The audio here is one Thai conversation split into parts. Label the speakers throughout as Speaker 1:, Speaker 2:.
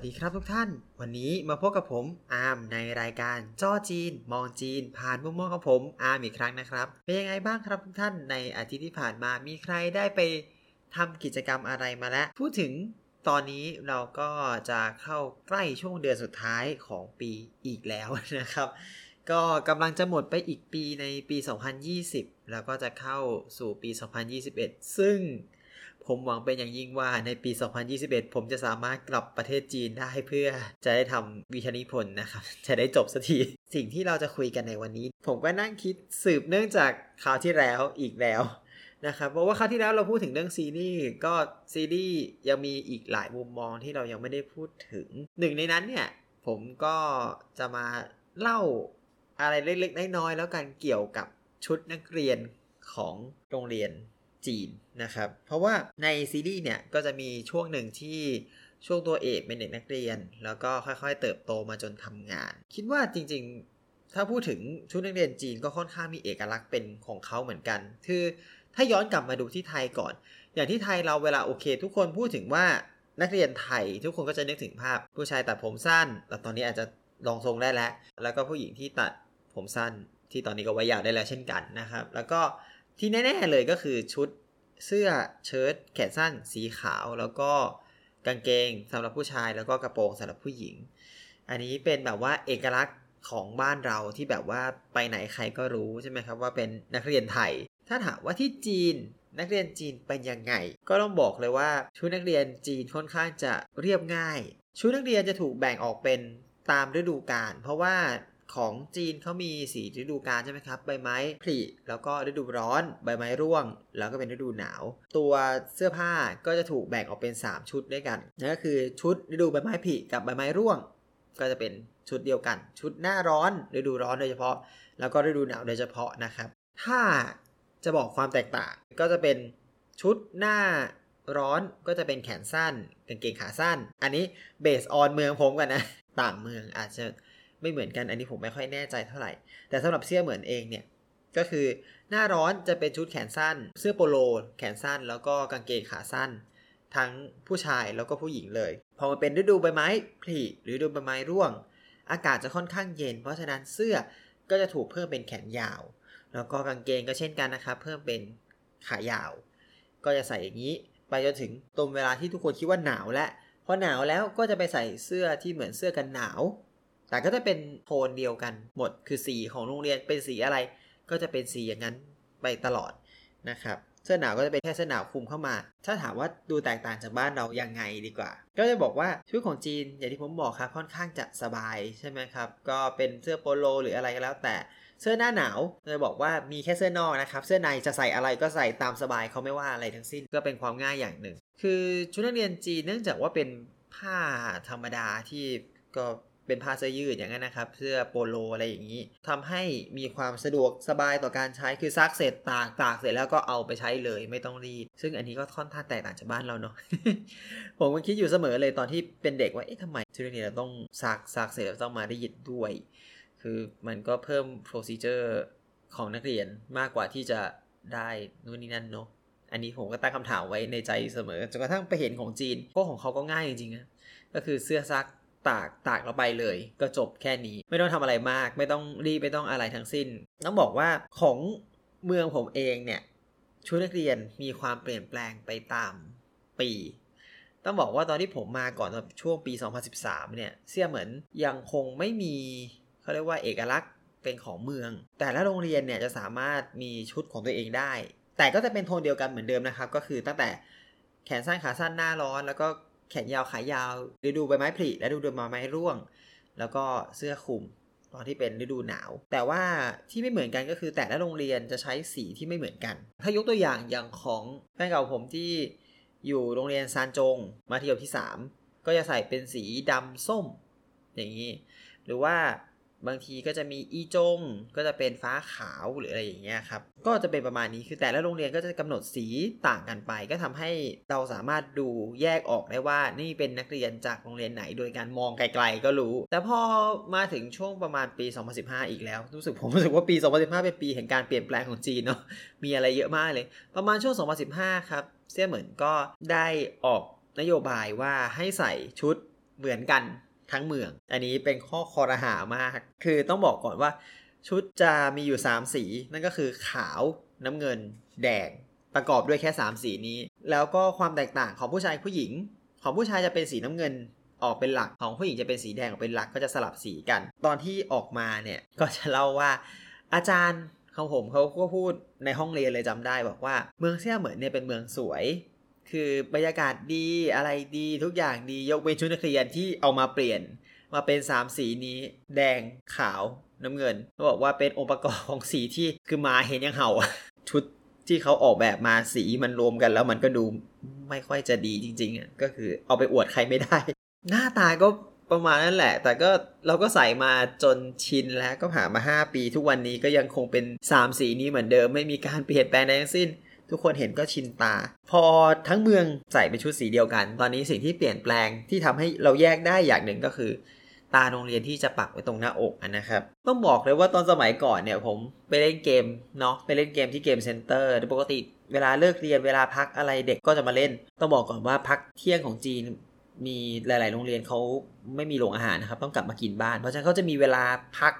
Speaker 1: วัสดีครับทุกท่าน วันนี้มาพบกับผมอาร์มในรายการจ้อจีน มองจีน ผ่านมุมมองของผมอาร์มอีกครั้งนะครับ เป็นยังไงบ้างครับทุกท่านในอาทิตย์ที่ผ่านมามีใครได้ไปทำกิจกรรมอะไรมาแล้ว พูดถึงตอนนี้เราก็จะเข้าใกล้ช่วงเดือนสุดท้ายของปีอีกแล้วนะครับ ก็กำลังจะหมดไปอีกปีในปี 2020 แล้วก็จะเข้าสู่ปี 2021 ซึ่ง ผมหวังเป็นอย่างยิ่งว่าในปี 2021 ผมจะสามารถกลับประเทศจีนได้เพื่อจะได้ทำวิชานิพนธ์นะครับ จะได้จบสักที สิ่งที่เราจะคุยกันในวันนี้ ผมก็นั่งคิดสืบเนื่องจากคราวที่แล้วอีกแล้วนะครับเพราะว่าคราวที่แล้วเราพูดถึงเรื่องซีรีส์ก็ซีรีส์ยังมีอีกหลายมุมมองที่เรายังไม่ได้พูดถึงหนึ่งในนั้นเนี่ย ผมก็จะมาเล่าอะไรเล็กๆน้อยๆแล้วกันเกี่ยวกับชุดนักเรียนของโรงเรียน จีนนะครับ เพราะว่าในซีรีส์เนี่ยก็จะมีช่วงหนึ่งที่ช่วงตัวเอกเป็นเด็กนักเรียน แล้วก็ค่อยๆ เติบโตมาจนทำงาน คิดว่าจริงๆ ถ้าพูดถึงชุดนักเรียนจีนก็ค่อนข้างมีเอกลักษณ์เป็นของเขาเหมือนกัน คือถ้าย้อนกลับมาดูที่ไทยก่อน อย่างที่ไทยเราเวลาโอเค ทุกคนพูดถึงว่านักเรียนไทยทุกคนก็จะนึกถึงภาพผู้ชายตัดผมสั้น แต่ตอนนี้อาจจะลองทรงได้แล้ว แล้วก็ผู้หญิงที่ตัดผมสั้นที่ตอนนี้ก็ไว้ยาวได้แล้วเช่นกันนะครับ แล้วก็ ที่แน่ๆเลยก็คือชุดเสื้อเชิ้ตแขนสั้นสีขาว แล้วก็กางเกงสำหรับผู้ชายแล้วก็กระโปรงสำหรับผู้หญิง อันนี้เป็นแบบว่าเอกลักษณ์ของบ้านเราที่แบบว่าไปไหนใครก็รู้ใช่ไหมครับว่าเป็นนักเรียนไทย ถ้าถามว่าที่จีนนักเรียนจีนเป็นยังไง ก็ต้องบอกเลยว่าชุดนักเรียนจีนค่อนข้างจะเรียบง่าย ชุดนักเรียนจะถูกแบ่งออกเป็นตามฤดูกาลเพราะว่า ของจีนเขามีสีฤดูกาลใช่ไหมครับ ใบไม้ผลิแล้วก็ฤดูร้อน ใบไม้ร่วง แล้วก็เป็นฤดูหนาว ตัวเสื้อผ้าก็จะถูกแบ่งออกเป็น 3 ชุดด้วยกันนั่นก็คือชุดฤดูใบไม้ผลิกับใบไม้ร่วง ก็จะเป็นชุดเดียวกัน ชุดหน้าร้อนฤดูร้อนโดยเฉพาะ แล้วก็ฤดูหนาวโดยเฉพาะนะครับ ถ้าจะบอกความแตกต่างก็จะเป็นชุดหน้าร้อนก็จะเป็นแขนสั้นกางเกงขาสั้น อันนี้เบสออนเมืองผมกันนะ ต่างเมืองอาจจะ ไม่เหมือนกันอันนี้ผมไม่ค่อยแน่ใจเท่าไหร่ แต่สำหรับเสื้อเหมือนเองเนี่ยก็คือหน้าร้อนจะเป็นชุดแขนสั้น เสื้อโปโล แขนสั้น แล้วก็กางเกงขาสั้น ทั้งผู้ชายแล้วก็ผู้หญิงเลย พอมันเป็นฤดูใบไม้ผลิหรือฤดูใบไม้ร่วง อากาศจะค่อนข้างเย็น เพราะฉะนั้นเสื้อก็จะถูกเพิ่มเป็นแขนยาว แล้วก็กางเกงก็เช่นกันนะครับ เพิ่มเป็นขายาว ก็จะใส่อย่างนี้ ไปจนถึงตรงเวลาที่ทุกคนคิดว่าหนาวแล้วพอหนาวแล้วก็จะไปใส่เสื้อที่เหมือนเสื้อกันหนาว แต่ก็จะเป็นโทนเดียวกันหมดคือสีของโรงเรียนเป็นสีอะไร ก็จะเป็นสีอย่างนั้นไปตลอดนะครับเสื้อหนาวก็จะเป็นแค่เสื้อหนาวคลุมเข้ามา ถ้าถามว่าดูแตกต่างจากบ้านเรายังไงดีกว่า ก็จะบอกว่าชุดของจีนอย่างที่ผมบอกครับค่อนข้างจะสบายใช่ไหมครับ ก็เป็นเสื้อโปโลหรืออะไรก็แล้ว แต่เสื้อหน้าหนาวจะบอกว่ามีแค่เสื้อนอกนะครับ เสื้อในจะใส่อะไรก็ใส่ตามสบายเขาไม่ว่าอะไรทั้งสิ้น ก็เป็นความง่ายอย่างหนึ่ง คือชุดนักเรียนจีนเนื่องจากว่าเป็นผ้าธรรมดาที่ก็ เป็นผ้าเสื้อยืดอย่างนั้นนะครับ เสื้อโปโลอะไรอย่างนี้ทำให้มีความสะดวกสบายต่อการใช้คือซักเสร็จตากตากเสร็จแล้วก็เอาไปใช้เลยไม่ต้องรีด ซึ่งอันนี้ก็ค่อนข้างแตกต่างจากบ้านเราเนาะผมก็คิดอยู่เสมอเลยตอนที่เป็นเด็กว่าเอ๊ะทำไมชุดนี้เราต้องซักซักเสร็จแล้วต้องมารีดด้วย คือมันก็เพิ่ม procedure ของนักเรียนมากกว่าที่จะได้นู่นนี่นั่นเนาะอันนี้ผมก็ตั้งคำถามไว้ในใจเสมอจนกระทั่งไปเห็นของจีนก็ของเขาก็ง่ายจริงๆนะก็คือเสื้อซัก ตากตากเราไปเลย ก็จบแค่นี้ ไม่ต้องทำอะไรมาก ไม่ต้องรีบไม่ต้องอะไรทั้งสิ้น ต้องบอกว่าของเมืองผมเองเนี่ยชุดนักเรียนมีความเปลี่ยนแปลงไปตามปี ต้องบอกว่าตอนที่ผมมาก่อนช่วงปี 2013 เนี่ยเสื้อเหมือนยังคงไม่มีเขาเรียกว่าเอกลักษณ์เป็นของเมือง แต่ละโรงเรียนเนี่ยจะสามารถมีชุดของตัวเองได้ แต่ก็จะเป็นโทนเดียวกันเหมือนเดิมนะครับ ก็คือตั้งแต่แขนสั้นขาสั้นหน้าร้อน แล้วก็ แขนยาวขายาวฤดูใบไม้ผลิและฤดูใบไม้ร่วง แล้วก็เสื้อคลุมตอนที่เป็นฤดูหนาว แต่ว่าที่ไม่เหมือนกันก็คือแต่ละโรงเรียนจะใช้สีที่ไม่เหมือนกัน ถ้ายกตัวอย่างอย่างของแฟนเก่าผมที่อยู่โรงเรียนซานจงมัธยมที่ 3 ก็จะใส่เป็นสีดำส้ม อย่างนี้ หรือว่า บางทีก็จะมีอีจง ก็จะเป็นฟ้าขาวหรืออะไรอย่างเงี้ยครับ ก็จะเป็นประมาณนี้คือแต่ละโรงเรียนก็จะกำหนดสีต่างกันไป ก็ทำให้เราสามารถดูแยกออกได้ว่านี่เป็นนักเรียนจากโรงเรียนไหน โดยการมองไกลๆก็รู้ แต่พอมาถึงช่วงประมาณปี 2015 อีกแล้วรู้สึกผมรู้สึกว่าปี 2015 เป็นปีแห่งการเปลี่ยนแปลงของจีนเนาะมีอะไรเยอะมากเลย ประมาณช่วง 2015 ครับเซี่ยเหมือนก็ได้ออกนโยบายว่าให้ใส่ชุดเหมือนกัน ทั้งเมือง อันนี้เป็นข้อคอรหามาก คือต้องบอกก่อนว่าชุดจะมีอยู่ 3 สี นั่นก็คือขาวน้ำเงิน แดง ประกอบด้วยแค่ 3 สีนี้ แล้วก็ความแตกต่างของผู้ชายผู้หญิง ของผู้ชายจะเป็นสีน้ำเงินออกเป็นหลักของผู้หญิงจะเป็นสีแดงออกเป็นหลักก็จะสลับสีกัน ตอนที่ออกมาเนี่ยก็จะเล่าว่าอาจารย์ของผมเขาก็พูดในห้องเรียนเลยจำได้บอกว่า เมืองเซี่ยเหมือนเนี่ยเป็นเมืองสวย คือบรรยากาศดีอะไรดีทุกอย่างดียกเว้นชุดนักเรียนที่เอามาเปลี่ยน มาเป็น 3 สีนี้ แดงขาวน้ำเงินเขาบอกว่าเป็นองค์ประกอบของสีที่คือมาเห็นยังเห่า ชุดที่เขาออกแบบมาสีมันรวมกันแล้วมันก็ดูไม่ค่อยจะดีจริงๆก็คือเอาไปอวดใครไม่ได้ หน้าตาก็ประมาณนั้นแหละ แต่ก็เราก็ใส่มาจนชินแล้วก็ผ่านมา 5 ปี ทุกวันนี้ก็ยังคงเป็น 3 สีนี้เหมือนเดิม ไม่มีการเปลี่ยนแปลงใดทั้งสิ้น ทุกคนเห็นก็ชินตา พอทั้งเมืองใส่เป็นชุดสีเดียวกัน ตอนนี้สิ่งที่เปลี่ยนแปลงที่ทำให้เราแยกได้อย่างหนึ่งก็คือ ตาโรงเรียนที่จะปักไว้ตรงหน้าอกนะครับ ต้องบอกเลยว่าตอนสมัยก่อนเนี่ยผมไปเล่นเกมเนาะไปเล่นเกมที่ game center ปกติเวลาเลิกเรียนเวลาพักอะไรเด็กก็จะมาเล่น ต้องบอกก่อนว่าพักเที่ยงของจีนมีหลาย ๆ โรงเรียนเขาไม่มีโรงอาหารนะครับ ต้องกลับมากินบ้าน เพราะฉะนั้นเขาจะมีเวลาพัก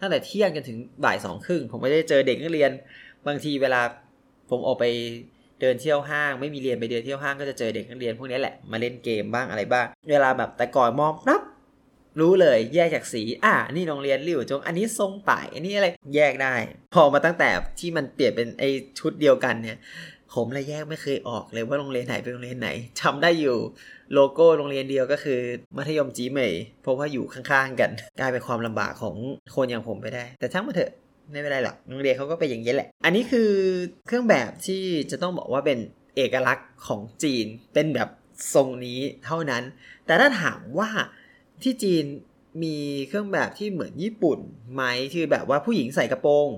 Speaker 1: ตั้งแต่เที่ยงจนถึงบ่ายสองครึ่งผมไม่ได้เจอเด็กนักเรียน บางทีเวลา ผมออกไปเดินเที่ยวห้างไม่มีเรียนไปเดินเที่ยวห้างก็จะเจอเด็กนักเรียนพวกนี้แหละมาเล่นเกมบ้างอะไรบ้าง เวลาแบบแต่ก่อนมองปั๊บรู้เลยแยกจากสี อ่านี่โรงเรียนริวจง อันนี้ทรงป่ายอันนี้อะไรแยกได้ พอมาตั้งแต่ที่มันเปลี่ยนเป็นไอชุดเดียวกันเนี่ย ผมเลยแยกไม่เคยออกเลยว่าโรงเรียนไหนเป็นโรงเรียนไหนจำได้อยู่โลโก้โรงเรียนเดียวก็คือ มัธยมจีเมยเพราะว่าอยู่ข้างๆกัน กลายเป็นความลำบากของคนอย่างผมไปได้ แต่ช่างมาเถอะ ไม่เป็นไรหรอกโรงเรียนเขาก็เป็นอย่างนี้แหละ อันนี้คือเครื่องแบบที่จะต้องบอกว่าเป็นเอกลักษณ์ของจีนเป็นแบบทรงนี้เท่านั้น แต่ถ้าถามว่าที่จีนมีเครื่องแบบที่เหมือนญี่ปุ่นไหมคือแบบว่าผู้หญิงใส่กระโปรง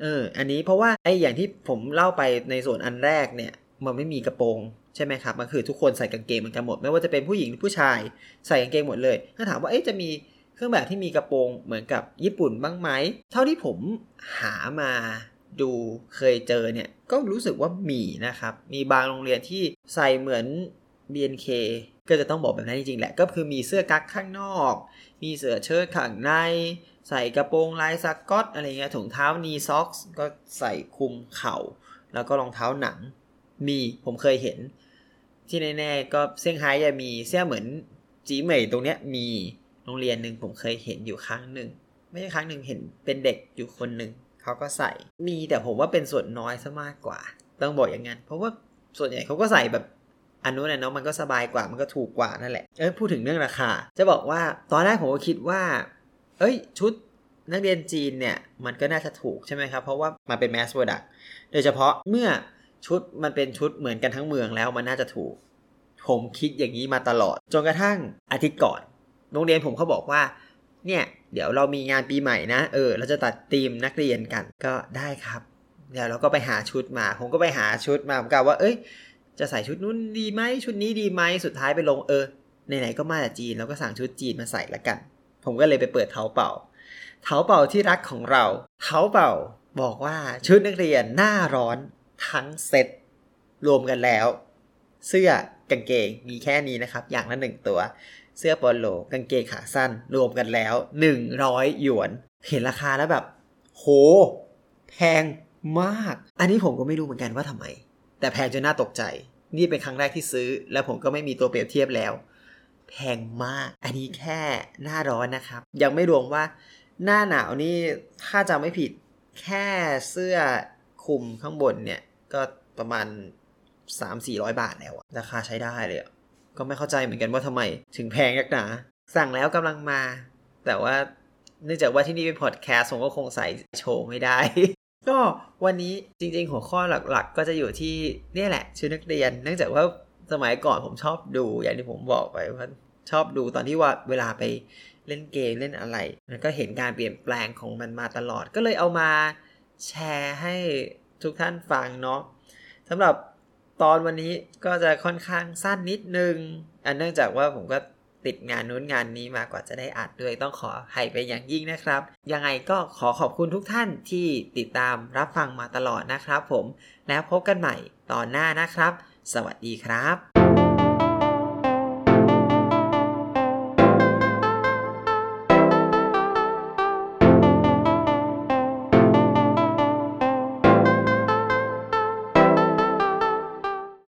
Speaker 1: เอออันนี้เพราะว่าไอ้อย่างที่ผมเล่าไปในส่วนอันแรกเนี่ย มันไม่มีกระโปรงใช่ไหมครับมันคือทุกคนใส่กางเกงเหมือนกันหมด ไม่ว่าจะเป็นผู้หญิงหรือผู้ชายใส่กางเกงหมดเลย ถ้าถามว่าเอ๊ะจะมี เครื่องแบบที่มีกระโปรงเหมือนกับญี่ปุ่นบ้างไหม เท่าที่ผมหามาดูเคยเจอเนี่ยก็รู้สึกว่ามีนะครับ มีบางโรงเรียนที่ใส่เหมือน BNK ก็จะต้องบอกแบบนั้นจริงๆแหละ ก็คือมีเสื้อกั๊กข้างนอก มีเสื้อเชิ้ตข้างใน ใส่กระโปรงลายสกอตอะไรเงี้ยถุงเท้านีซ็อกส์ก็ใส่คุมเข่า แล้วก็รองเท้าหนัง มีผมเคยเห็น ที่แน่ๆก็เซี่ยงไฮ้จะมีเสื้อเหมือนจีเหมยตรงเนี้ยมี โรงเรียนหนึ่งผมเคยเห็นอยู่ครั้งหนึ่งไม่ใช่ครั้งหนึ่งเห็นเป็นเด็กอยู่คนหนึ่งเขาก็ใส่มีแต่ผมว่าเป็นส่วนน้อยซะมากกว่า ต้องบอกอย่างนั้นเพราะว่าส่วนใหญ่เขาก็ใส่แบบอันนู้นนะเนาะมันก็สบายกว่ามันก็ถูกกว่านั่นแหละเออพูดถึงเรื่องราคา จะบอกว่าตอนแรกผมก็คิดว่า เอ้ย ชุดนักเรียนจีนเนี่ย มันก็น่าจะถูกใช่ไหมครับ เพราะว่ามาเป็นแมสโปรดักโดยเฉพาะเมื่อชุดมันเป็นชุดเหมือนกันทั้งเมืองแล้วมันน่าจะถูก ผมคิดอย่างนี้มาตลอด จนกระทั่งอาทิตย์ก่อน โรงเรียนผมเขาบอกว่า เนี่ย เดี๋ยวเรามีงานปีใหม่นะ เออ เราจะตัดธีมนักเรียนกันก็ได้ครับ เดี๋ยวเราก็ไปหาชุดมา ผมก็ไปหาชุดมาผมกล่าวว่า เอ้ย จะใส่ชุดนู้นดีไหมชุดนี้ดีไหมสุดท้ายไปลงเออไหนๆก็มาจากจีนเราก็สั่งชุดจีนมาใส่ละกัน ผมก็เลยไปเปิดเท้าเป่าเท้าเป่าที่รักของเราเท้าเป่าบอกว่าชุดนักเรียนหน้าร้อนทั้งเซ็ตรวมกันแล้ว เสื้อกางเกงมีแค่นี้นะครับ อย่างละหนึ่งตัว เสื้อโปโลกางเกงขาสั้น รวมกันแล้ว 100 หยวน เห็นราคาแล้วแบบ โห แพงมาก อันนี้ผมก็ไม่รู้เหมือนกันว่าทำไม แต่แพงจนน่าตกใจ นี่เป็นครั้งแรกที่ซื้อ แล้วผมก็ไม่มีตัวเปรียบเทียบแล้ว แพงมาก อันนี้แค่หน้าร้อนนะครับ ยังไม่รวมว่า หน้าหนาวนี่ถ้าจำไม่ผิดแค่เสื้อคลุมข้างบนเนี่ย ก็ประมาณ 3-400 บาทแล้วราคาใช้ได้เลยอะ ก็ไม่เข้าใจเหมือนกันว่าทำไม ถึงแพงนักหนา สั่งแล้วกำลังมา แต่ว่าเนื่องจากว่าที่นี่เป็นพอดแคสต์ผมก็คงใส่โชว์ไม่ได้ ก็วันนี้จริงๆ หัวข้อหลักๆ ก็จะอยู่ที่นี่แหละชุดนักเรียน เนื่องจากว่าสมัยก่อนผมชอบดู อย่างที่ผมบอกไปว่าชอบดูตอนที่ว่าเวลาไปเล่นเกมเล่นอะไรมันก็เห็นการเปลี่ยนแปลงของมันมาตลอด ก็เลยเอามาแชร์ให้ทุกท่านฟังเนาะสำหรับ ตอนวันนี้ก็จะค่อนข้างสั้นนิดนึง อันเนื่องจากว่าผมก็ติดงานนู้นงานนี้มากว่าจะได้อัดด้วยต้องขอให้ไปอย่างยิ่งนะครับ ยังไงก็ขอขอบคุณทุกท่านที่ติดตามรับฟังมาตลอดนะครับผมแล้วพบกันใหม่ตอนหน้านะครับ สวัสดีครับ